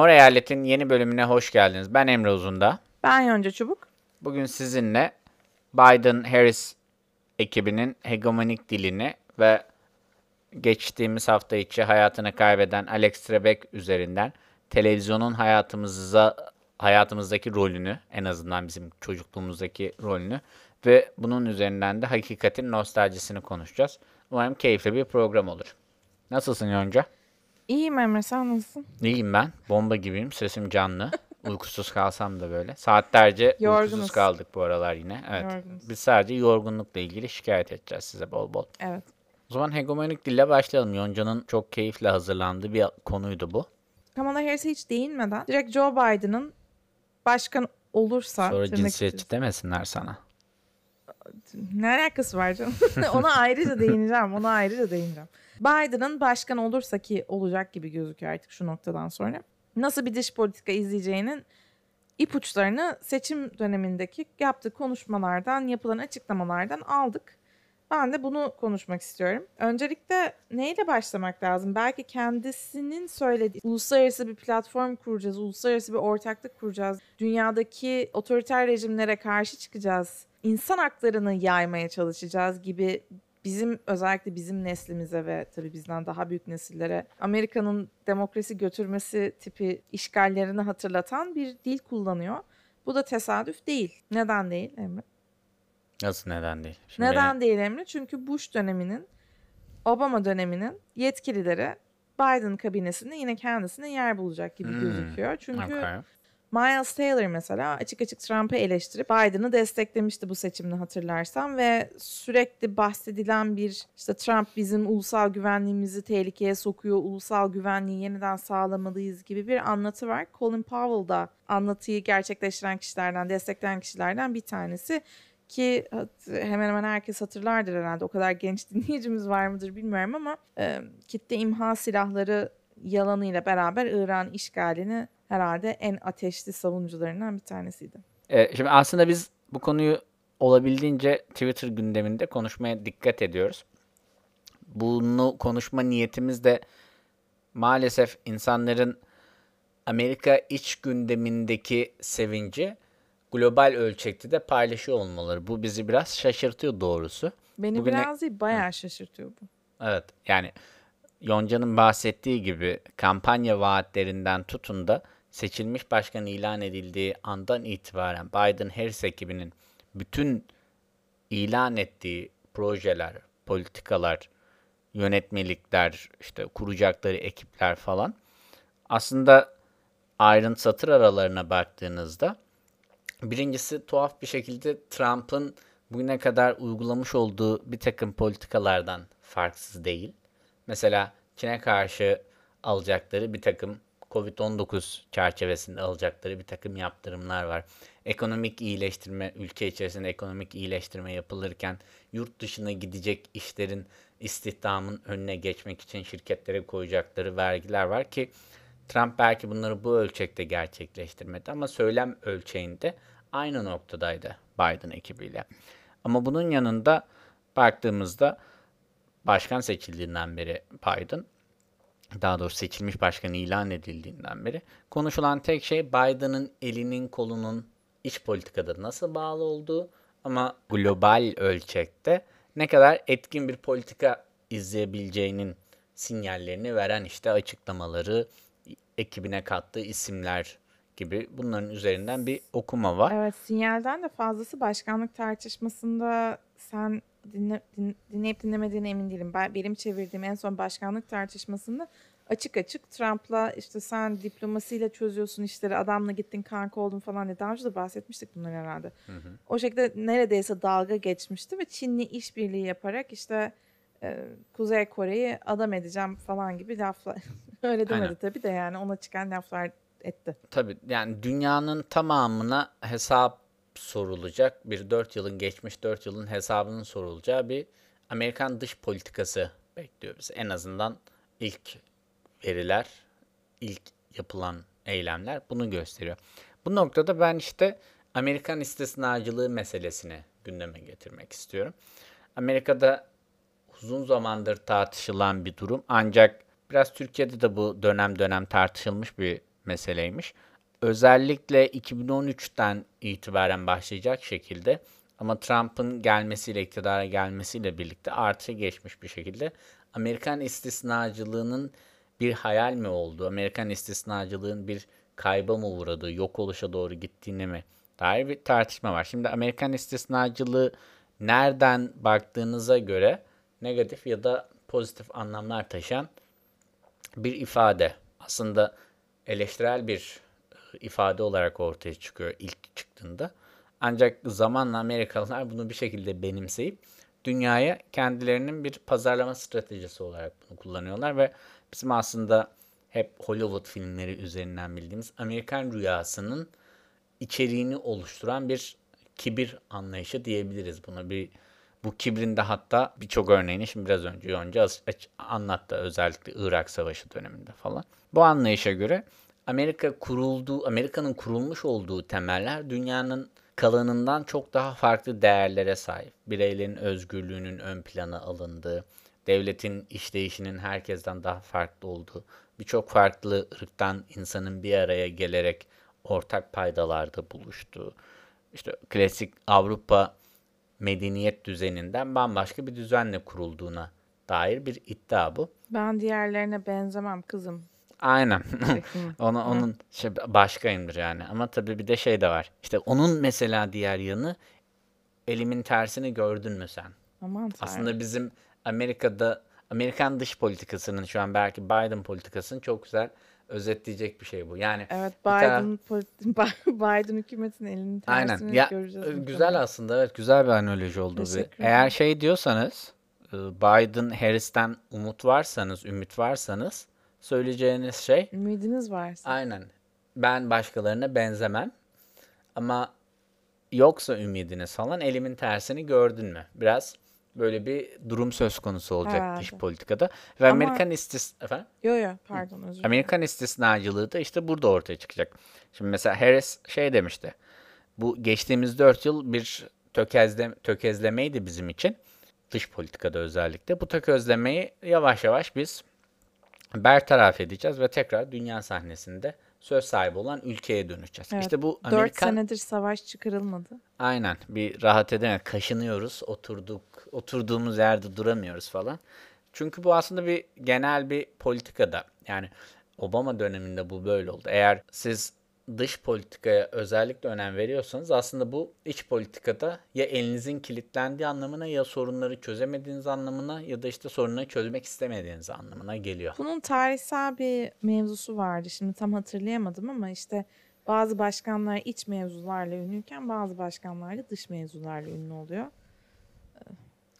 Mor Eyalet'in yeni bölümüne hoş geldiniz. Ben Emre Uzunda. Ben Yonca Çubuk. Bugün sizinle Biden-Harris ekibinin hegemonik dilini ve geçtiğimiz hafta içi hayatını kaybeden Alex Trebek üzerinden televizyonun hayatımıza hayatımızdaki rolünü, en azından bizim çocukluğumuzdaki rolünü ve bunun üzerinden de hakikatin nostaljisini konuşacağız. Umarım keyifli bir program olur. Nasılsın Yonca? İyiyim Emre sen nasılsın? İyiyim ben. Bomba gibiyim. Sesim canlı. Uykusuz kalsam da böyle. Saatlerce Yorgunuz. uykusuz kaldık bu aralar yine. Evet. Yorgunuz. Biz sadece yorgunlukla ilgili şikayet edeceğiz size bol bol. Evet. O zaman hegemonik dille başlayalım. Yonca'nın çok keyifle hazırlandığı bir konuydu bu. Kamala Harris'e hiç değinmeden direkt Joe Biden'ın başkan olursa Sonra cinsiyetçi demesinler sana. ne alakası var canım? ona ayrıca değineceğim. Ona ayrıca değineceğim. Biden'ın başkan olursa ki olacak gibi gözüküyor artık şu noktadan sonra. Nasıl bir dış politika izleyeceğinin ipuçlarını seçim dönemindeki yaptığı konuşmalardan, yapılan açıklamalardan aldık. Ben de bunu konuşmak istiyorum. Öncelikle neyle başlamak lazım? Belki kendisinin söylediği uluslararası bir platform kuracağız, uluslararası bir ortaklık kuracağız. Dünyadaki otoriter rejimlere karşı çıkacağız. İnsan haklarını yaymaya çalışacağız gibi bizim özellikle bizim neslimize ve tabii bizden daha büyük nesillere Amerika'nın demokrasi götürmesi tipi işgallerini hatırlatan bir dil kullanıyor. Bu da tesadüf değil. Neden değil Emre? Nasıl neden değil? Şimdi Neden değil Emre? Çünkü Bush döneminin, Obama döneminin yetkilileri Biden kabinesinde yine kendisine yer bulacak gibi Hmm, gözüküyor. Çünkü Okay. Miles Taylor mesela açık açık Trump'ı eleştirip Biden'ı desteklemişti bu seçimde hatırlarsan ve sürekli bahsedilen bir işte Trump bizim ulusal güvenliğimizi tehlikeye sokuyor, ulusal güvenliği yeniden sağlamalıyız gibi bir anlatı var. Colin Powell da anlatıyı gerçekleştiren kişilerden, destekleyen kişilerden bir tanesi ki hemen hemen herkes hatırlardır herhalde. O kadar genç dinleyicimiz var mıdır bilmiyorum ama e, kitle imha silahları yalanıyla beraber İran işgalini herhalde en ateşli savunucularından bir tanesiydi. Ee, şimdi aslında biz bu konuyu olabildiğince Twitter gündeminde konuşmaya dikkat ediyoruz. Bunu konuşma niyetimiz de maalesef insanların Amerika iç gündemindeki sevinci global ölçekte de paylaşıyor olmaları. Bu bizi biraz şaşırtıyor doğrusu. Beni Bugüne- biraz değil bayağı şaşırtıyor bu. Evet yani Yonca'nın bahsettiği gibi kampanya vaatlerinden tutun da seçilmiş başkan ilan edildiği andan itibaren Biden-Harris ekibinin bütün ilan ettiği projeler, politikalar, yönetmelikler, işte kuracakları ekipler falan aslında ayrıntı satır aralarına baktığınızda birincisi tuhaf bir şekilde Trump'ın bugüne kadar uygulamış olduğu bir takım politikalardan farksız değil. Mesela Çin'e karşı alacakları bir takım Covid-19 çerçevesinde alacakları bir takım yaptırımlar var. Ekonomik iyileştirme, ülke içerisinde ekonomik iyileştirme yapılırken yurt dışına gidecek işlerin istihdamın önüne geçmek için şirketlere koyacakları vergiler var ki Trump belki bunları bu ölçekte gerçekleştirmedi ama söylem ölçeğinde aynı noktadaydı Biden ekibiyle. Ama bunun yanında baktığımızda başkan seçildiğinden beri Biden, daha doğrusu seçilmiş başkan ilan edildiğinden beri konuşulan tek şey Biden'ın elinin kolunun iç politikada nasıl bağlı olduğu ama global ölçekte ne kadar etkin bir politika izleyebileceğinin sinyallerini veren işte açıklamaları, ekibine kattığı isimler gibi bunların üzerinden bir okuma var. Evet sinyalden de fazlası başkanlık tartışmasında sen dinle, din- dinleyip dinlemediğine emin değilim. Ben, benim çevirdiğim en son başkanlık tartışmasında açık açık Trump'la işte sen diplomasiyle çözüyorsun işleri adamla gittin kanka oldun falan diye daha önce de bahsetmiştik bunları herhalde. O şekilde neredeyse dalga geçmişti ve Çin'le işbirliği yaparak işte e, Kuzey Kore'yi adam edeceğim falan gibi laflar. Öyle demedi Aynen. tabii de yani ona çıkan laflar etti. Tabii yani dünyanın tamamına hesap sorulacak bir 4 yılın geçmiş 4 yılın hesabının sorulacağı bir Amerikan dış politikası bekliyor bizi. En azından ilk veriler, ilk yapılan eylemler bunu gösteriyor. Bu noktada ben işte Amerikan istisnacılığı meselesini gündeme getirmek istiyorum. Amerika'da uzun zamandır tartışılan bir durum ancak biraz Türkiye'de de bu dönem dönem tartışılmış bir meseleymiş. Özellikle 2013'ten itibaren başlayacak şekilde ama Trump'ın gelmesiyle, iktidara gelmesiyle birlikte artıya geçmiş bir şekilde Amerikan istisnacılığının bir hayal mi olduğu, Amerikan istisnacılığın bir kayba mı uğradığı, yok oluşa doğru gittiğine mi dair bir tartışma var. Şimdi Amerikan istisnacılığı nereden baktığınıza göre negatif ya da pozitif anlamlar taşıyan bir ifade. Aslında eleştirel bir ifade olarak ortaya çıkıyor ilk çıktığında. Ancak zamanla Amerikalılar bunu bir şekilde benimseyip dünyaya kendilerinin bir pazarlama stratejisi olarak bunu kullanıyorlar ve bizim aslında hep Hollywood filmleri üzerinden bildiğimiz Amerikan rüyasının içeriğini oluşturan bir kibir anlayışı diyebiliriz buna. Bir bu kibrin de hatta birçok örneğini şimdi biraz önce Yonca anlattı özellikle Irak Savaşı döneminde falan. Bu anlayışa göre Amerika kurulduğu, Amerika'nın kurulmuş olduğu temeller dünyanın kalanından çok daha farklı değerlere sahip. Bireylerin özgürlüğünün ön plana alındığı, devletin işleyişinin herkesten daha farklı olduğu, birçok farklı ırktan insanın bir araya gelerek ortak paydalarda buluştuğu, işte klasik Avrupa medeniyet düzeninden bambaşka bir düzenle kurulduğuna dair bir iddia bu. Ben diğerlerine benzemem kızım. Aynen. Ona, onun şey, başkayımdır yani. Ama tabii bir de şey de var. İşte onun mesela diğer yanı elimin tersini gördün mü sen? Aman Aslında bizim Amerika'da Amerikan dış politikasının şu an belki Biden politikasının çok güzel özetleyecek bir şey bu. Yani evet Biden taraf... Biden hükümetin elinin tersini Aynen. Ya, göreceğiz. E, güzel tabii. aslında evet güzel bir analoji oldu. Bir. Eğer şey diyorsanız e, Biden Harris'ten umut varsanız, ümit varsanız söyleyeceğiniz şey ümidiniz varsa. Aynen. Ben başkalarına benzemem. Ama yoksa ümidiniz falan elimin tersini gördün mü? Biraz böyle bir durum söz konusu olacak Herhalde. dış politikada. Ve Ama... Amerikan istis... Efendim? Yo yo pardon özür Amerikan istisnacılığı da işte burada ortaya çıkacak. Şimdi mesela Harris şey demişti. Bu geçtiğimiz dört yıl bir tökezle, tökezlemeydi bizim için. Dış politikada özellikle. Bu tökezlemeyi yavaş yavaş biz bertaraf edeceğiz ve tekrar dünya sahnesinde söz sahibi olan ülkeye döneceğiz. Evet, işte bu Amerikan... 4 senedir savaş çıkarılmadı. Aynen. Bir rahat edemedik. Kaşınıyoruz. Oturduk. Oturduğumuz yerde duramıyoruz falan. Çünkü bu aslında bir genel bir politikada. Yani Obama döneminde bu böyle oldu. Eğer siz dış politikaya özellikle önem veriyorsanız aslında bu iç politikada ya elinizin kilitlendiği anlamına ya sorunları çözemediğiniz anlamına ya da işte sorunları çözmek istemediğiniz anlamına geliyor. Bunun tarihsel bir mevzusu vardı. Şimdi tam hatırlayamadım ama işte bazı başkanlar iç mevzularla ünlüyken bazı başkanlar da dış mevzularla ünlü oluyor.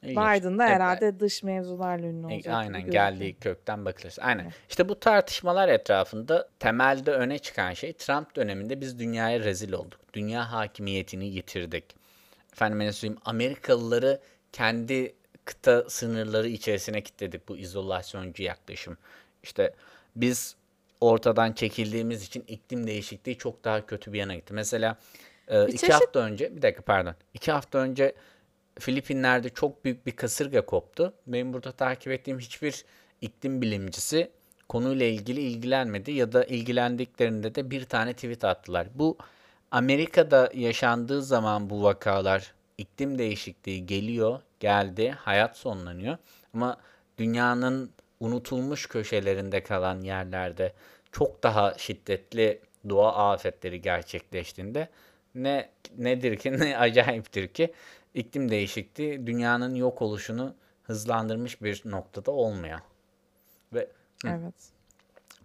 Biden da herhalde dış mevzularla ünlü olacak. Aynen geldiği kökten bakılırsa. Aynen. Evet. İşte bu tartışmalar etrafında temelde öne çıkan şey Trump döneminde biz dünyaya rezil olduk. Dünya hakimiyetini yitirdik. Efendim söyleyeyim Amerikalıları kendi kıta sınırları içerisine kilitledik bu izolasyoncu yaklaşım. İşte biz ortadan çekildiğimiz için iklim değişikliği çok daha kötü bir yana gitti. Mesela bir iki çeşit... hafta önce bir dakika pardon. iki hafta önce Filipinler'de çok büyük bir kasırga koptu. Benim burada takip ettiğim hiçbir iklim bilimcisi konuyla ilgili ilgilenmedi ya da ilgilendiklerinde de bir tane tweet attılar. Bu Amerika'da yaşandığı zaman bu vakalar iklim değişikliği geliyor, geldi, hayat sonlanıyor. Ama dünyanın unutulmuş köşelerinde kalan yerlerde çok daha şiddetli doğa afetleri gerçekleştiğinde ne nedir ki ne acayiptir ki iklim değişikliği dünyanın yok oluşunu hızlandırmış bir noktada olmuyor. Ve evet.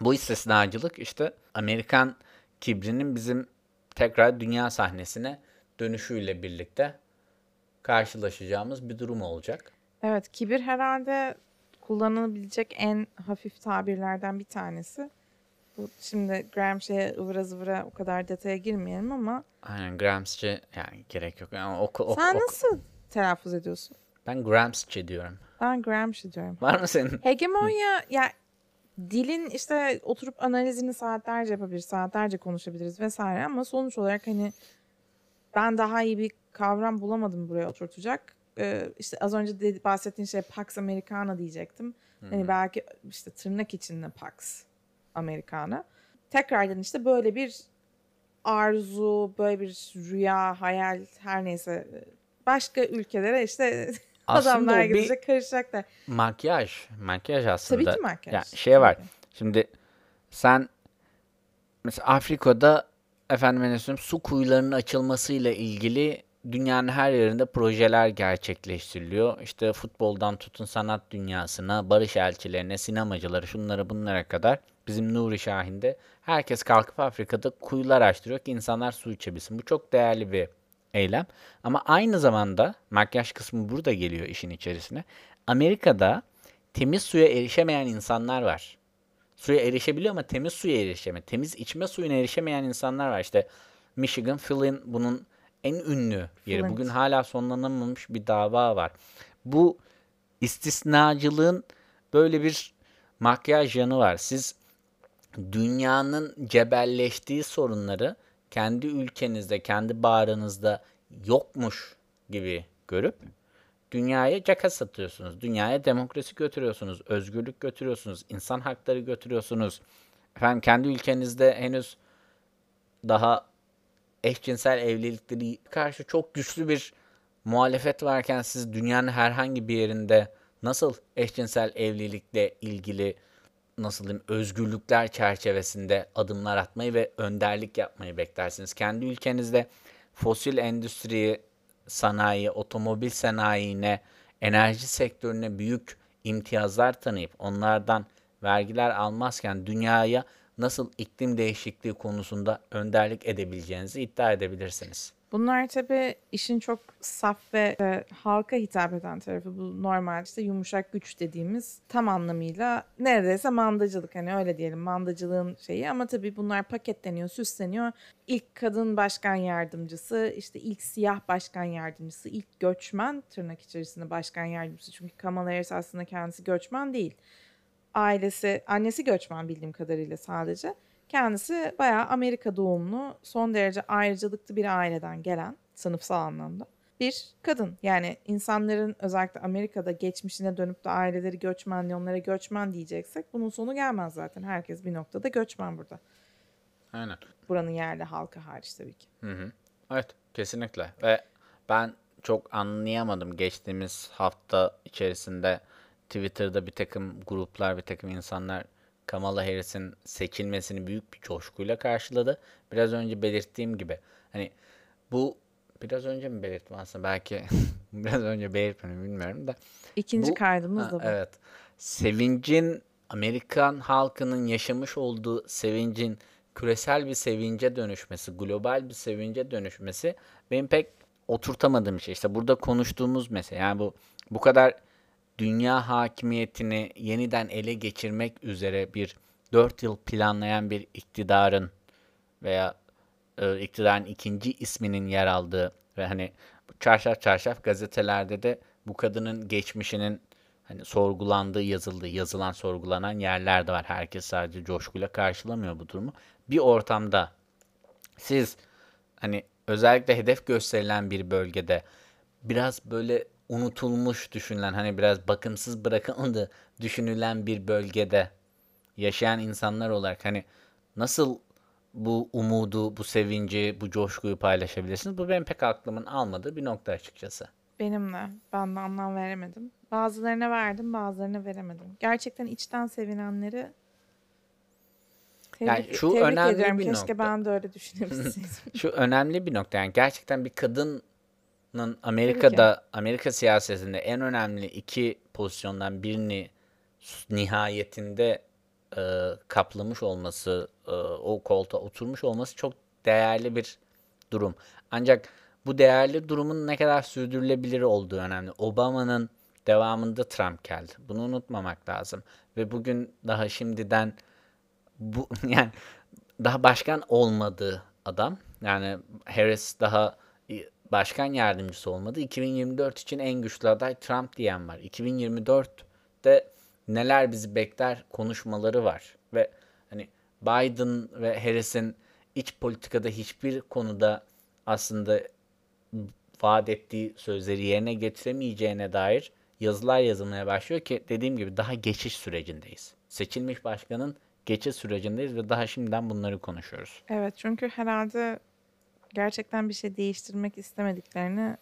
bu istisnacılık işte Amerikan kibrinin bizim tekrar dünya sahnesine dönüşüyle birlikte karşılaşacağımız bir durum olacak. Evet, kibir herhalde kullanılabilecek en hafif tabirlerden bir tanesi. Bu şimdi Gramsci'ye ıvıra zıvıra o kadar detaya girmeyelim ama. Aynen Gramsci yani gerek yok. Yani oku, oku, Sen oku. nasıl telaffuz ediyorsun? Ben Gramsci diyorum. Ben Gramsci diyorum. Var mı senin? Hegemonya ya dilin işte oturup analizini saatlerce yapabiliriz, saatlerce konuşabiliriz vesaire ama sonuç olarak hani ben daha iyi bir kavram bulamadım buraya oturtacak. Ee, işte az önce de bahsettiğin şey Pax Americana diyecektim. Hani belki işte tırnak içinde Pax Americana. tekrardan işte böyle bir arzu, böyle bir rüya, hayal her neyse başka ülkelere işte Aslında adamlar bir gidecek karışacaklar. makyaj. Makyaj aslında. Tabii ki makyaj. Ya şey var. Tabii. Şimdi sen mesela Afrika'da efendim söyleyeyim su kuyularının açılmasıyla ilgili dünyanın her yerinde projeler gerçekleştiriliyor. İşte futboldan tutun sanat dünyasına, barış elçilerine, sinemacıları, şunlara bunlara kadar bizim Nuri Şahin'de herkes kalkıp Afrika'da kuyular açtırıyor ki insanlar su içebilsin. Bu çok değerli bir eylem. Ama aynı zamanda makyaj kısmı burada geliyor işin içerisine. Amerika'da temiz suya erişemeyen insanlar var. Suya erişebiliyor ama temiz suya erişemiyor. Temiz içme suyuna erişemeyen insanlar var. İşte Michigan, Flint bunun en ünlü yeri. Flint. Bugün hala sonlanamamış bir dava var. Bu istisnacılığın böyle bir makyaj yanı var. Siz dünyanın cebelleştiği sorunları kendi ülkenizde, kendi bağrınızda yokmuş gibi görüp dünyaya caka satıyorsunuz. Dünyaya demokrasi götürüyorsunuz, özgürlük götürüyorsunuz, insan hakları götürüyorsunuz. Efendim kendi ülkenizde henüz daha eşcinsel evlilikleri karşı çok güçlü bir muhalefet varken siz dünyanın herhangi bir yerinde nasıl eşcinsel evlilikle ilgili nasıl diyeyim özgürlükler çerçevesinde adımlar atmayı ve önderlik yapmayı beklersiniz. Kendi ülkenizde fosil endüstriyi, sanayi, otomobil sanayine, enerji sektörüne büyük imtiyazlar tanıyıp onlardan vergiler almazken dünyaya nasıl iklim değişikliği konusunda önderlik edebileceğinizi iddia edebilirsiniz. Bunlar tabii işin çok saf ve e, halka hitap eden tarafı. Bu normal işte yumuşak güç dediğimiz tam anlamıyla neredeyse mandacılık. Hani öyle diyelim mandacılığın şeyi ama tabii bunlar paketleniyor, süsleniyor. İlk kadın başkan yardımcısı, işte ilk siyah başkan yardımcısı, ilk göçmen tırnak içerisinde başkan yardımcısı. Çünkü Kamala Harris aslında kendisi göçmen değil. Ailesi, annesi göçmen bildiğim kadarıyla sadece. Kendisi bayağı Amerika doğumlu, son derece ayrıcalıklı bir aileden gelen, sınıfsal anlamda bir kadın. Yani insanların özellikle Amerika'da geçmişine dönüp de aileleri göçmen, onlara göçmen diyeceksek bunun sonu gelmez zaten. Herkes bir noktada göçmen burada. Aynen. Buranın yerli halkı hariç tabii ki. Hı hı. Evet, kesinlikle. Ve ben çok anlayamadım geçtiğimiz hafta içerisinde Twitter'da bir takım gruplar, bir takım insanlar Kamala Harris'in seçilmesini büyük bir coşkuyla karşıladı. Biraz önce belirttiğim gibi hani bu biraz önce mi belirttim aslında belki biraz önce belirtmedim bilmiyorum da İkinci Bu- kaydımız da bu. Evet. Sevincin Amerikan halkının yaşamış olduğu sevincin küresel bir sevince dönüşmesi, global bir sevince dönüşmesi benim pek oturtamadığım şey. İşte burada konuştuğumuz mesele. Yani bu bu kadar dünya hakimiyetini yeniden ele geçirmek üzere bir 4 yıl planlayan bir iktidarın veya e, iktidarın ikinci isminin yer aldığı ve hani çarşaf çarşaf gazetelerde de bu kadının geçmişinin hani sorgulandığı yazıldığı, yazılan sorgulanan yerler de var. Herkes sadece coşkuyla karşılamıyor bu durumu. Bir ortamda siz hani özellikle hedef gösterilen bir bölgede biraz böyle unutulmuş düşünülen hani biraz bakımsız bırakıldı düşünülen bir bölgede yaşayan insanlar olarak hani nasıl bu umudu, bu sevinci, bu coşkuyu paylaşabilirsiniz? Bu benim pek aklımın almadığı bir nokta açıkçası. Benimle. Ben de anlam veremedim. Bazılarına verdim, bazılarına veremedim. Gerçekten içten sevinenleri tebrik, Yani şu tebrik önemli ediyorum. bir Keşke nokta. ben de öyle düşünebilseydim. Şu önemli bir nokta yani gerçekten bir kadının Amerika'da Amerika siyasetinde en önemli iki pozisyondan birini nihayetinde e, kaplamış olması, e, o koltuğa oturmuş olması çok değerli bir durum. Ancak bu değerli durumun ne kadar sürdürülebilir olduğu önemli. Obama'nın devamında Trump geldi. Bunu unutmamak lazım. Ve bugün daha şimdiden bu yani daha başkan olmadığı adam yani Harris daha başkan yardımcısı olmadı. 2024 için en güçlü aday Trump diyen var. 2024'te neler bizi bekler konuşmaları var ve hani Biden ve Harris'in iç politikada hiçbir konuda aslında vaat ettiği sözleri yerine getiremeyeceğine dair yazılar yazılmaya başlıyor ki dediğim gibi daha geçiş sürecindeyiz. Seçilmiş başkanın geçiş sürecindeyiz ve daha şimdiden bunları konuşuyoruz. Evet çünkü herhalde gerçekten bir şey değiştirmek istemediklerini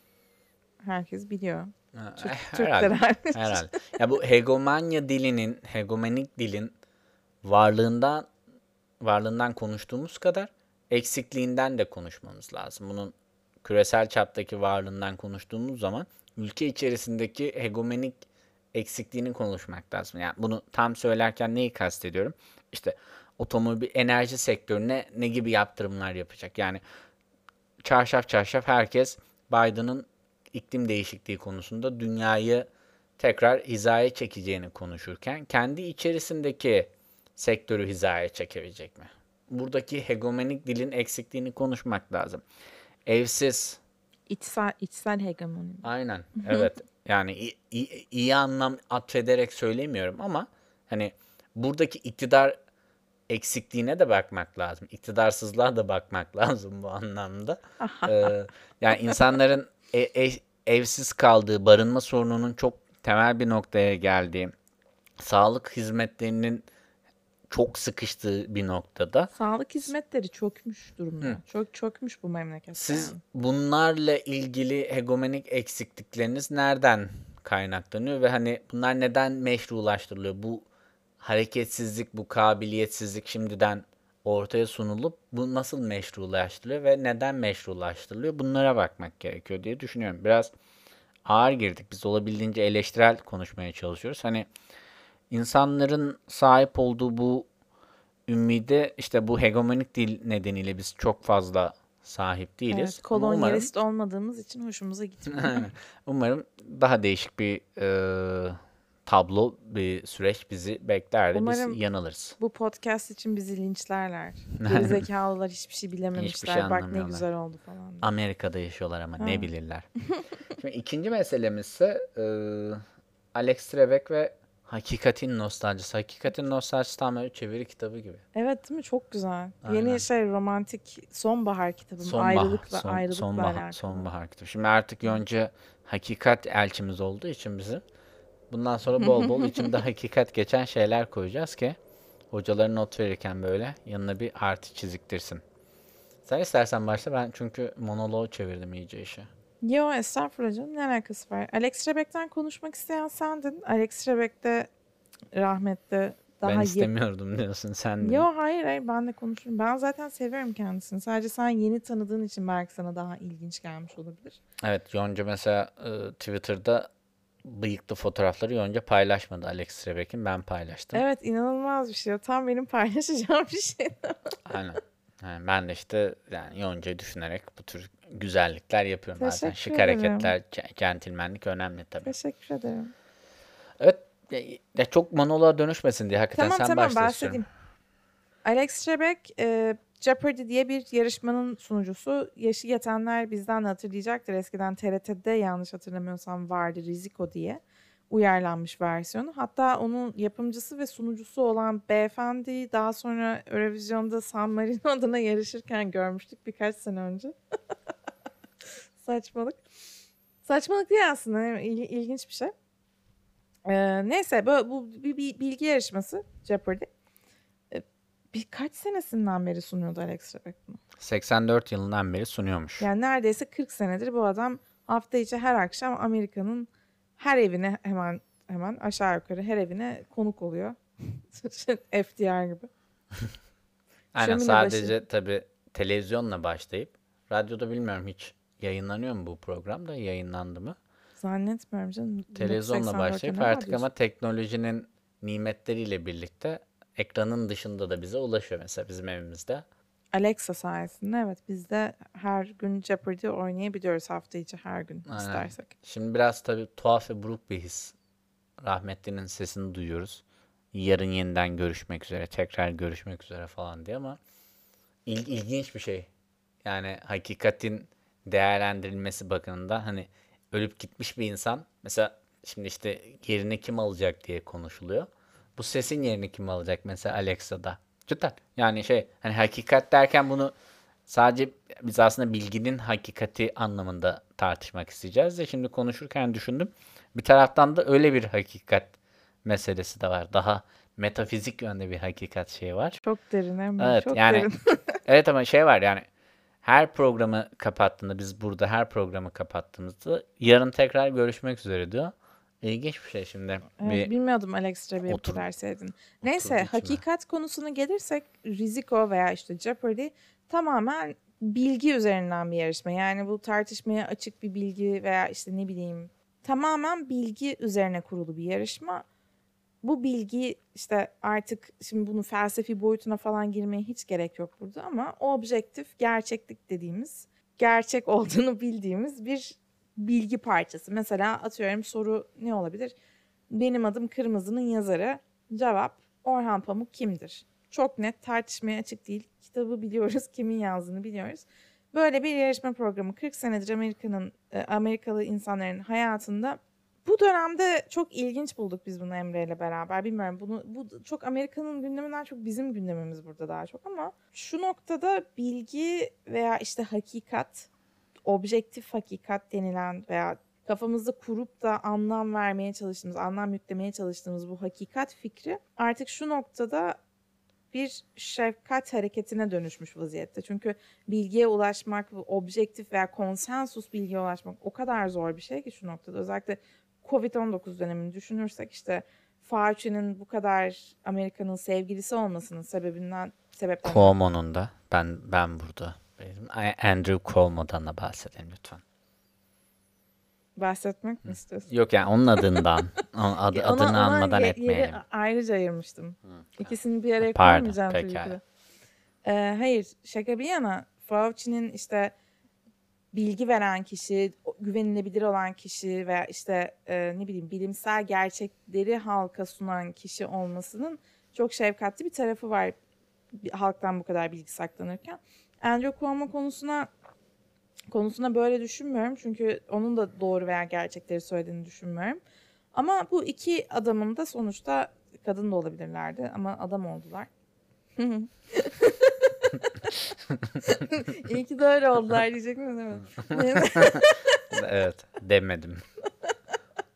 herkes biliyor. Ha, Türk, eh, Türkler herhalde. Herhalde. Ya bu hegemonya dilinin, hegemonik dilin varlığından varlığından konuştuğumuz kadar eksikliğinden de konuşmamız lazım. Bunun küresel çaptaki varlığından konuştuğumuz zaman ülke içerisindeki hegemonik eksikliğini konuşmak lazım. Yani bunu tam söylerken neyi kastediyorum? İşte otomobil enerji sektörüne ne gibi yaptırımlar yapacak? Yani çarşaf çarşaf herkes Biden'ın iklim değişikliği konusunda dünyayı tekrar hizaya çekeceğini konuşurken kendi içerisindeki sektörü hizaya çekebilecek mi? Buradaki hegemonik dilin eksikliğini konuşmak lazım. Evsiz, İçsel, içsel hegemoni. aynen, evet. Yani iyi, iyi, iyi anlam atfederek söylemiyorum ama hani buradaki iktidar eksikliğine de bakmak lazım. İktidarsızlığa da bakmak lazım bu anlamda. Ee, yani insanların e- e- evsiz kaldığı, barınma sorununun çok temel bir noktaya geldiği, sağlık hizmetlerinin çok sıkıştığı bir noktada Sağlık hizmetleri çökmüş durumda. Çok çökmüş bu memlekette. siz yani. bunlarla ilgili hegemonik eksiklikleriniz nereden kaynaklanıyor ve hani bunlar neden meşrulaştırılıyor? Bu hareketsizlik, bu kabiliyetsizlik şimdiden ortaya sunulup bu nasıl meşrulaştırılıyor ve neden meşrulaştırılıyor? Bunlara bakmak gerekiyor diye düşünüyorum. Biraz ağır girdik. Biz olabildiğince eleştirel konuşmaya çalışıyoruz. Hani insanların sahip olduğu bu ümide işte bu hegemonik dil nedeniyle biz çok fazla sahip değiliz. Evet, Ama umarım, kolonyalist olmadığımız için hoşumuza gitmiyor. Umarım daha değişik bir e, tablo, bir süreç bizi bekler de Umarım- biz yanılırız. bu podcast için bizi linçlerler. Gerizekalılar hiçbir şey bilememişler. şey Bak ne güzel oldu falan. diye. Amerika'da yaşıyorlar ama ne Ha. bilirler. Şimdi ikinci meselemiz ise e, Alex Trebek ve Hakikatin Nostaljisi. Hakikatin Nostaljisi tam böyle çeviri kitabı gibi. Evet değil mi? Çok güzel. Aynen. Yeni şey romantik sonbahar kitabım. Sonbahar, ayrılıkla son- ayrılıkla sonbahar, alakalı. sonbahar kitabı. Şimdi artık Yonca hakikat elçimiz olduğu için bizim bundan sonra bol bol içinde hakikat geçen şeyler koyacağız ki hocaların not verirken böyle yanına bir artı çiziktirsin. Sen istersen başla ben çünkü monoloğu çevirdim iyice işi. Yo estağfurullah canım ne alakası var? Alex Trebek'ten konuşmak isteyen sendin. Alex Trebek de rahmetli daha ben istemiyordum diyorsun sen de. Yo hayır hayır ben de konuşurum. Ben zaten seviyorum kendisini. Sadece sen yeni tanıdığın için belki sana daha ilginç gelmiş olabilir. Evet Yonca mesela e, Twitter'da bıyıklı fotoğrafları Yonca paylaşmadı Alex Trebek'in ben paylaştım. Evet inanılmaz bir şey. Tam benim paylaşacağım bir şey. Aynen. Yani ben de işte yani Yonca'yı düşünerek bu tür güzellikler yapıyorum zaten. Teşekkür Şık ederim. hareketler, ce- centilmenlik önemli tabii. Teşekkür ederim. Evet. Ya, çok monoloğa dönüşmesin diye hakikaten Tamam sen tamam başla bahsedeyim. Alex Trebek e, Jeopardy diye bir yarışmanın sunucusu. Yaşı yetenler bizden de hatırlayacaktır. Eskiden TRT'de yanlış hatırlamıyorsam vardı Riziko diye uyarlanmış versiyonu. Hatta onun yapımcısı ve sunucusu olan beyefendi daha sonra Eurovision'da San Marino adına yarışırken görmüştük birkaç sene önce. Saçmalık. Saçmalık değil aslında. il- ilginç bir şey. Ee, neyse bu, bu bir, bir bilgi yarışması Jeopardy. Birkaç senesinden beri sunuyordu Alex Trebek bunu. 84 yılından beri sunuyormuş. Yani neredeyse 40 senedir bu adam hafta içi her akşam Amerika'nın her evine hemen hemen aşağı yukarı her evine konuk oluyor. FDR gibi. Aynen şömine sadece tabii televizyonla başlayıp radyoda bilmiyorum hiç yayınlanıyor mu bu program da yayınlandı mı? Zannetmiyorum canım. Televizyonla 84'te başlayıp artık ama teknolojinin nimetleriyle birlikte ekranın dışında da bize ulaşıyor mesela bizim evimizde. Alexa sayesinde evet biz de her gün Jeopardy oynayabiliyoruz hafta içi her gün Aynen. istersek. Şimdi biraz tabii tuhaf ve buruk bir his. Rahmetlinin sesini duyuyoruz. Yarın yeniden görüşmek üzere, tekrar görüşmek üzere falan diye ama il- ilginç bir şey. Yani hakikatin değerlendirilmesi bakımından hani ölüp gitmiş bir insan mesela şimdi işte yerini kim alacak diye konuşuluyor. Bu sesin yerini kim alacak mesela Alexa'da? Cidden. Yani şey hani hakikat derken bunu sadece biz aslında bilginin hakikati anlamında tartışmak isteyeceğiz de şimdi konuşurken düşündüm. Bir taraftan da öyle bir hakikat meselesi de var. Daha metafizik yönde bir hakikat şeyi var. Çok derin Emre. Evet çok yani derin. evet ama şey var yani her programı kapattığında biz burada her programı kapattığımızda yarın tekrar görüşmek üzere diyor. İlginç bir şey şimdi. Evet, bir bilmiyordum Alex Trebek'i otur- sevdiğini. Neyse içime. hakikat konusuna gelirsek Riziko veya işte Jeopardy tamamen bilgi üzerinden bir yarışma. Yani bu tartışmaya açık bir bilgi veya işte ne bileyim tamamen bilgi üzerine kurulu bir yarışma. Bu bilgi işte artık şimdi bunu felsefi boyutuna falan girmeye hiç gerek yok burada ama objektif gerçeklik dediğimiz gerçek olduğunu bildiğimiz bir bilgi parçası. Mesela atıyorum soru ne olabilir? Benim adım Kırmızı'nın yazarı. Cevap Orhan Pamuk kimdir? Çok net tartışmaya açık değil. Kitabı biliyoruz, kimin yazdığını biliyoruz. Böyle bir yarışma programı 40 senedir Amerika'nın e, Amerikalı insanların hayatında bu dönemde çok ilginç bulduk biz bunu Emre ile beraber. Bilmiyorum bunu bu çok Amerika'nın gündeminden çok bizim gündemimiz burada daha çok ama şu noktada bilgi veya işte hakikat, objektif hakikat denilen veya kafamızda kurup da anlam vermeye çalıştığımız, anlam yüklemeye çalıştığımız bu hakikat fikri artık şu noktada bir şefkat hareketine dönüşmüş vaziyette. Çünkü bilgiye ulaşmak, objektif veya konsensus bilgiye ulaşmak o kadar zor bir şey ki şu noktada. Özellikle Covid-19 dönemini düşünürsek işte Fauci'nin bu kadar Amerika'nın sevgilisi olmasının sebebinden sebeplerinden Cuomo'nun da ben ben burada. Andrew Cuomo'dan da bahsedelim lütfen. bahsetmek mi istiyorsun? Yok yani onun adından. Onun adı, Ona- adını ona anmadan ye- etmeyelim. Ayrıca ayırmıştım. İkisini bir araya Pardon, koymayacağım tabii ki pekala. Ee, hayır şaka bir yana Fauci'nin işte bilgi veren kişi, güvenilebilir olan kişi veya işte e, ne bileyim bilimsel gerçekleri halka sunan kişi olmasının çok şefkatli bir tarafı var halktan bu kadar bilgi saklanırken. Andrew Cuomo konusuna konusuna böyle düşünmüyorum çünkü onun da doğru veya gerçekleri söylediğini düşünmüyorum. Ama bu iki adamın da sonuçta kadın da olabilirlerdi ama adam oldular. İyi ki de öyle oldular diyecek mi değil mi? evet demedim.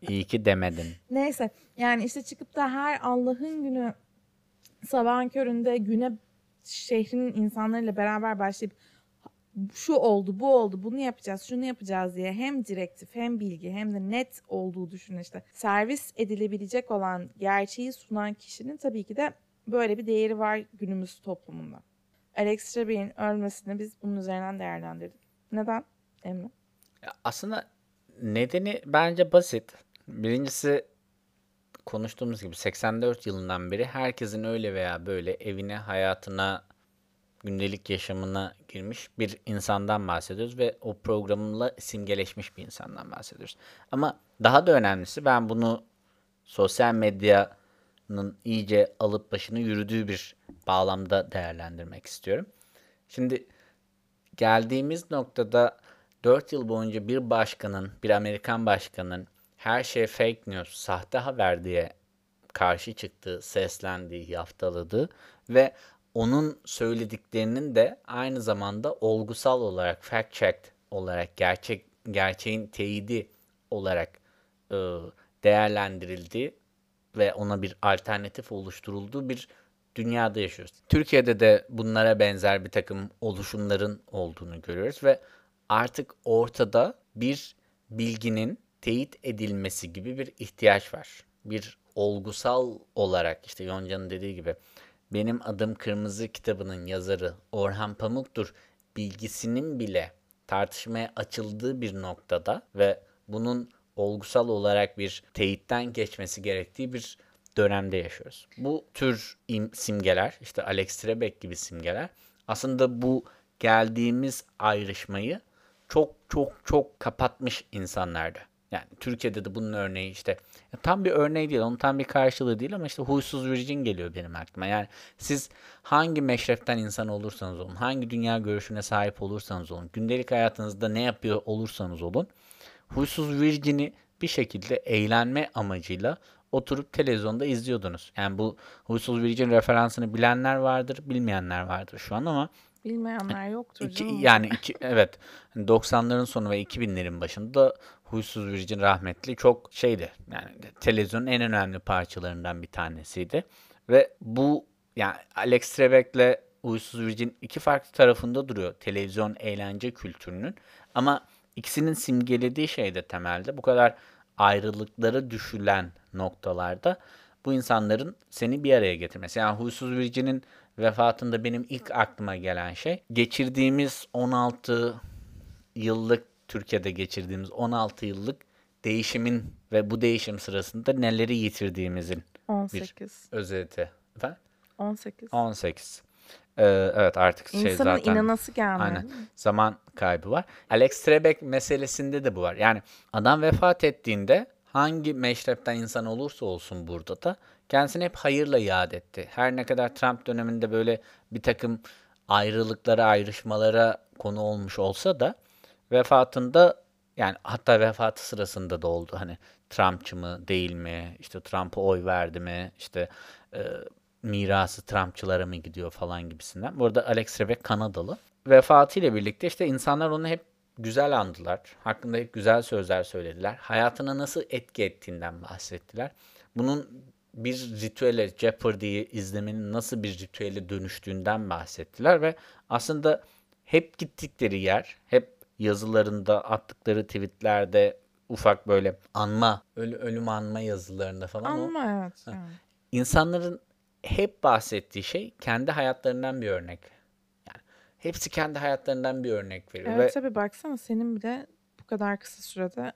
İyi ki demedim. Neyse yani işte çıkıp da her Allah'ın günü sabahın köründe güne şehrin insanlarıyla beraber başlayıp şu oldu, bu oldu, bunu yapacağız, şunu yapacağız diye hem direktif hem bilgi hem de net olduğu düşünün işte. Servis edilebilecek olan gerçeği sunan kişinin tabii ki de böyle bir değeri var günümüz toplumunda. Alex Trebek'in ölmesini biz bunun üzerinden değerlendirdik. Neden? Emre? Aslında nedeni bence basit. Birincisi konuştuğumuz gibi 84 yılından beri herkesin öyle veya böyle evine, hayatına, gündelik yaşamına girmiş bir insandan bahsediyoruz ve o programla simgeleşmiş bir insandan bahsediyoruz. Ama daha da önemlisi ben bunu sosyal medyanın iyice alıp başını yürüdüğü bir bağlamda değerlendirmek istiyorum. Şimdi geldiğimiz noktada 4 yıl boyunca bir başkanın, bir Amerikan başkanın her şey fake news, sahte haber diye karşı çıktığı, seslendiği, yaftaladığı ve onun söylediklerinin de aynı zamanda olgusal olarak fact checked olarak gerçek gerçeğin teyidi olarak e, değerlendirildiği ve ona bir alternatif oluşturulduğu bir dünyada yaşıyoruz. Türkiye'de de bunlara benzer bir takım oluşumların olduğunu görüyoruz ve artık ortada bir bilginin teyit edilmesi gibi bir ihtiyaç var. Bir olgusal olarak işte Yonca'nın dediği gibi benim adım Kırmızı kitabının yazarı Orhan Pamuk'tur bilgisinin bile tartışmaya açıldığı bir noktada ve bunun olgusal olarak bir teyitten geçmesi gerektiği bir dönemde yaşıyoruz. Bu tür im- simgeler, işte Alex Trebek gibi simgeler aslında bu geldiğimiz ayrışmayı çok çok çok kapatmış insanlardı. Yani Türkiye'de de bunun örneği işte ya tam bir örneği değil, onun tam bir karşılığı değil ama işte huysuz virgin geliyor benim aklıma. Yani siz hangi meşreften insan olursanız olun, hangi dünya görüşüne sahip olursanız olun, gündelik hayatınızda ne yapıyor olursanız olun, huysuz virgini bir şekilde eğlenme amacıyla oturup televizyonda izliyordunuz. Yani bu huysuz virgin referansını bilenler vardır, bilmeyenler vardır şu an ama Bilmeyenler yoktur İki, canım. yani iki, evet 90'ların sonu ve 2000'lerin başında Huysuz Virgin rahmetli çok şeydi. Yani televizyonun en önemli parçalarından bir tanesiydi. Ve bu yani Alex Trebek'le Uysuz Virgin iki farklı tarafında duruyor televizyon eğlence kültürünün. Ama ikisinin simgelediği şey de temelde bu kadar ayrılıklara düşülen noktalarda bu insanların seni bir araya getirmesi. Yani Huysuz Virgin'in vefatında benim ilk aklıma gelen şey geçirdiğimiz 16 yıllık Türkiye'de geçirdiğimiz 16 yıllık değişimin ve bu değişim sırasında neleri yitirdiğimizin 18. özeti. Efendim? 18. 18. Ee, evet artık şey İnsanın zaten inanası gelmiyor. aynen zaman kaybı var. Alex Trebek meselesinde de bu var. Yani adam vefat ettiğinde hangi meşrepten insan olursa olsun burada da kendisini hep hayırla yad etti. Her ne kadar Trump döneminde böyle bir takım ayrılıklara, ayrışmalara konu olmuş olsa da vefatında yani hatta vefatı sırasında da oldu. Hani Trumpçı mı değil mi? İşte Trump'a oy verdi mi? İşte e, mirası Trumpçılara mı gidiyor falan gibisinden. Bu arada Alex Trebek Kanadalı. Vefatıyla birlikte işte insanlar onu hep güzel andılar. Hakkında hep güzel sözler söylediler. Hayatına nasıl etki ettiğinden bahsettiler. Bunun bir ritüele, Jeopardy'yi izlemenin nasıl bir ritüele dönüştüğünden bahsettiler ve aslında hep gittikleri yer, hep yazılarında, attıkları tweetlerde, ufak böyle anma, ölü, ölüm anma yazılarında falan o Ama evet. yani. insanların hep bahsettiği şey kendi hayatlarından bir örnek. Yani hepsi kendi hayatlarından bir örnek veriyor Evet ve tabii baksana senin bile bu kadar kısa sürede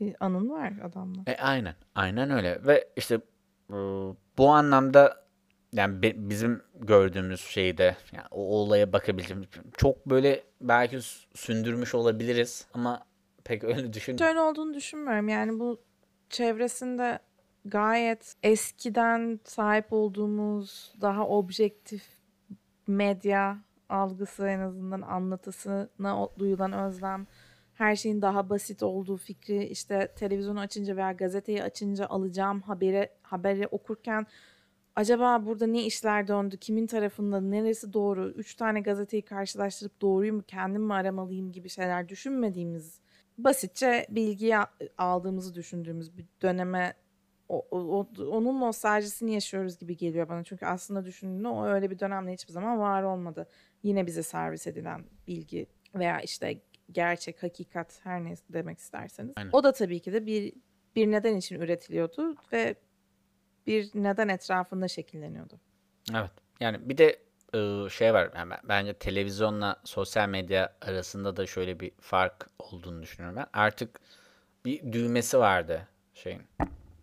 bir anın var adamla. E, aynen. Aynen öyle. Ve işte bu anlamda yani be- bizim gördüğümüz şeyde yani o olaya bakabileceğimiz çok böyle belki sündürmüş olabiliriz ama pek öyle düşün. Öyle olduğunu düşünmüyorum. Yani bu çevresinde gayet eskiden sahip olduğumuz daha objektif medya algısı en azından anlatısına duyulan özlem, her şeyin daha basit olduğu fikri işte televizyonu açınca veya gazeteyi açınca alacağım haberi haberi okurken acaba burada ne işler döndü, kimin tarafında, neresi doğru, üç tane gazeteyi karşılaştırıp doğruyu mu kendim mi aramalıyım gibi şeyler düşünmediğimiz basitçe bilgiyi aldığımızı düşündüğümüz bir döneme o, o- o- onun nostaljisini yaşıyoruz gibi geliyor bana. Çünkü aslında düşündüğünde o öyle bir dönemde hiçbir zaman var olmadı. Yine bize servis edilen bilgi veya işte gerçek, hakikat her ne demek isterseniz. Aynen. O da tabii ki de bir bir neden için üretiliyordu ve bir neden etrafında şekilleniyordu. Evet. Yani bir de e, şey var. Yani ben- bence televizyonla sosyal medya arasında da şöyle bir fark olduğunu düşünüyorum ben. Artık bir düğmesi vardı şeyin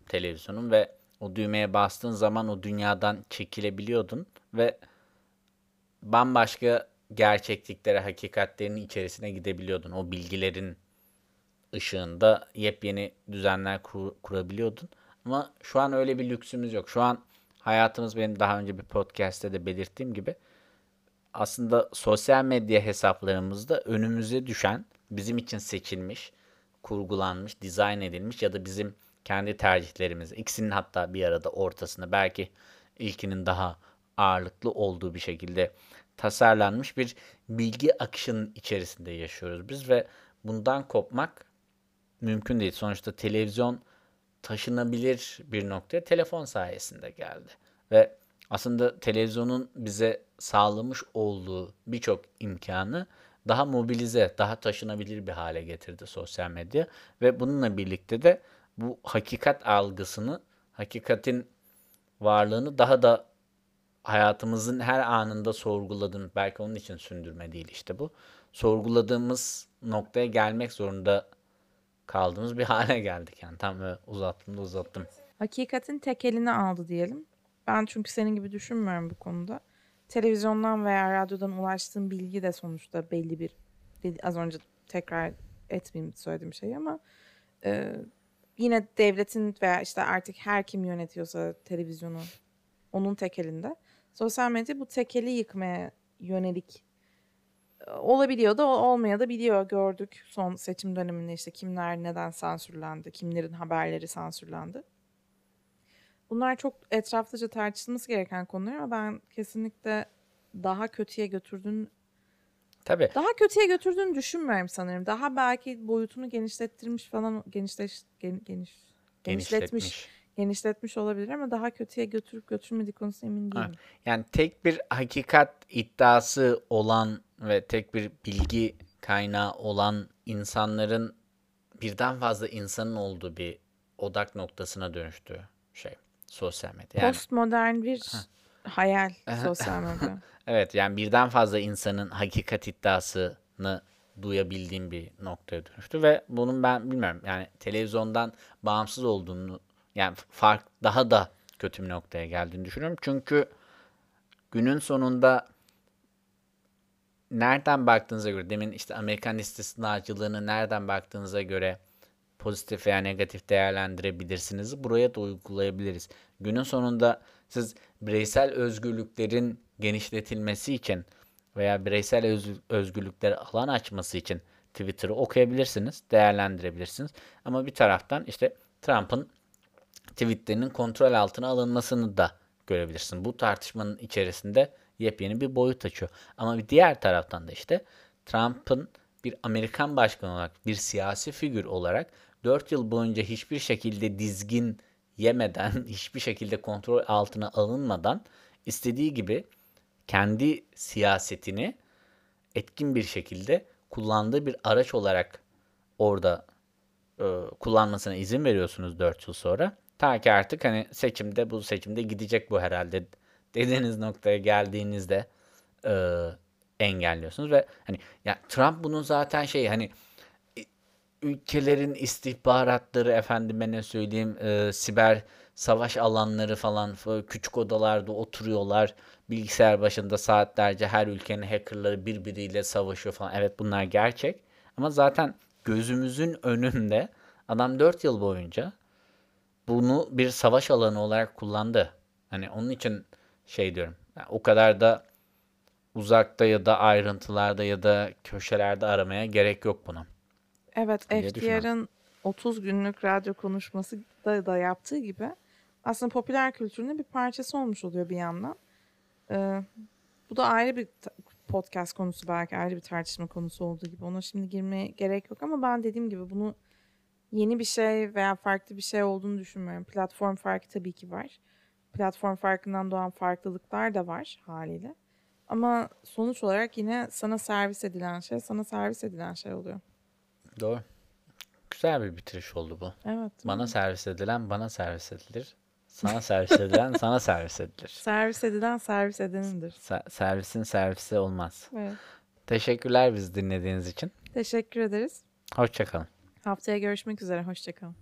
televizyonun ve o düğmeye bastığın zaman o dünyadan çekilebiliyordun ve bambaşka gerçekliklere, hakikatlerin içerisine gidebiliyordun. O bilgilerin ışığında yepyeni düzenler kur- kurabiliyordun. Ama şu an öyle bir lüksümüz yok. Şu an hayatımız benim daha önce bir podcast'te de belirttiğim gibi aslında sosyal medya hesaplarımızda önümüze düşen, bizim için seçilmiş, kurgulanmış, dizayn edilmiş ya da bizim kendi tercihlerimiz, ikisinin hatta bir arada ortasında belki ilkinin daha ağırlıklı olduğu bir şekilde tasarlanmış bir bilgi akışının içerisinde yaşıyoruz biz ve bundan kopmak mümkün değil. Sonuçta televizyon taşınabilir bir noktaya telefon sayesinde geldi. Ve aslında televizyonun bize sağlamış olduğu birçok imkanı daha mobilize, daha taşınabilir bir hale getirdi sosyal medya. Ve bununla birlikte de bu hakikat algısını, hakikatin varlığını daha da hayatımızın her anında sorguladığım, belki onun için sündürme değil işte bu. Sorguladığımız noktaya gelmek zorunda kaldığımız bir hale geldik yani. Tam böyle uzattım da uzattım. Hakikatin tek elini aldı diyelim. Ben çünkü senin gibi düşünmüyorum bu konuda. Televizyondan veya radyodan ulaştığım bilgi de sonuçta belli bir az önce tekrar etmeyeyim söylediğim şey ama e, yine devletin veya işte artık her kim yönetiyorsa televizyonu onun tek elinde. Sosyal medya bu tekeli yıkmaya yönelik olabiliyor da olmaya da biliyor gördük son seçim döneminde işte kimler neden sansürlendi, kimlerin haberleri sansürlendi. Bunlar çok etraflıca tartışılması gereken konular ama ben kesinlikle daha kötüye götürdüğün Tabii. daha kötüye götürdüğünü düşünmüyorum sanırım. Daha belki boyutunu genişlettirmiş falan genişleş gen- geniş genişletmiş Genişletmiş. olabilir ama daha kötüye götürüp götürmediği konusunda emin değilim. Yani tek bir hakikat iddiası olan ve tek bir bilgi kaynağı olan insanların birden fazla insanın olduğu bir odak noktasına dönüştü şey sosyal medya. Yani Postmodern bir hayal sosyal medya. evet yani birden fazla insanın hakikat iddiasını duyabildiğim bir noktaya dönüştü ve bunun ben bilmiyorum yani televizyondan bağımsız olduğunu yani fark daha da kötü bir noktaya geldiğini düşünüyorum. Çünkü günün sonunda nereden baktığınıza göre demin işte Amerikan istisnacılığını nereden baktığınıza göre pozitif veya negatif değerlendirebilirsiniz. Buraya da uygulayabiliriz. Günün sonunda siz bireysel özgürlüklerin genişletilmesi için veya bireysel öz- özgürlüklere alan açması için Twitter'ı okuyabilirsiniz, değerlendirebilirsiniz. Ama bir taraftan işte Trump'ın tweetlerinin kontrol altına alınmasını da görebilirsin. Bu tartışmanın içerisinde yepyeni bir boyut açıyor. Ama bir diğer taraftan da işte Trump'ın bir Amerikan başkanı olarak, bir siyasi figür olarak 4 yıl boyunca hiçbir şekilde dizgin yemeden, hiçbir şekilde kontrol altına alınmadan istediği gibi kendi siyasetini etkin bir şekilde kullandığı bir araç olarak orada e, kullanmasına izin veriyorsunuz 4 yıl sonra. Ta ki artık hani seçimde bu seçimde gidecek bu herhalde dediğiniz noktaya geldiğinizde e, engelliyorsunuz ve hani ya Trump bunun zaten şey hani ülkelerin istihbaratları efendime ne söyleyeyim e, siber savaş alanları falan küçük odalarda oturuyorlar bilgisayar başında saatlerce her ülkenin hackerları birbiriyle savaşıyor falan evet bunlar gerçek ama zaten gözümüzün önünde adam 4 yıl boyunca bunu bir savaş alanı olarak kullandı. Hani onun için şey diyorum. yani o kadar da uzakta ya da ayrıntılarda ya da köşelerde aramaya gerek yok bunu. Evet. FDR'ın 30 günlük radyo konuşması da, da yaptığı gibi aslında popüler kültürünün bir parçası olmuş oluyor bir yandan. Ee, bu da ayrı bir podcast konusu belki ayrı bir tartışma konusu olduğu gibi. Ona şimdi girmeye gerek yok ama ben dediğim gibi bunu yeni bir şey veya farklı bir şey olduğunu düşünmüyorum. Platform farkı tabii ki var. Platform farkından doğan farklılıklar da var haliyle. Ama sonuç olarak yine sana servis edilen şey sana servis edilen şey oluyor. Doğru. Güzel bir bitiriş oldu bu. Evet. Bana servis edilen bana servis edilir. Sana servis edilen sana servis edilir. Servis edilen servis edenindir. Se- servisin servisi olmaz. Evet. Teşekkürler bizi dinlediğiniz için. Teşekkür ederiz. Hoşçakalın. Haftaya görüşmek üzere. Hoşçakalın.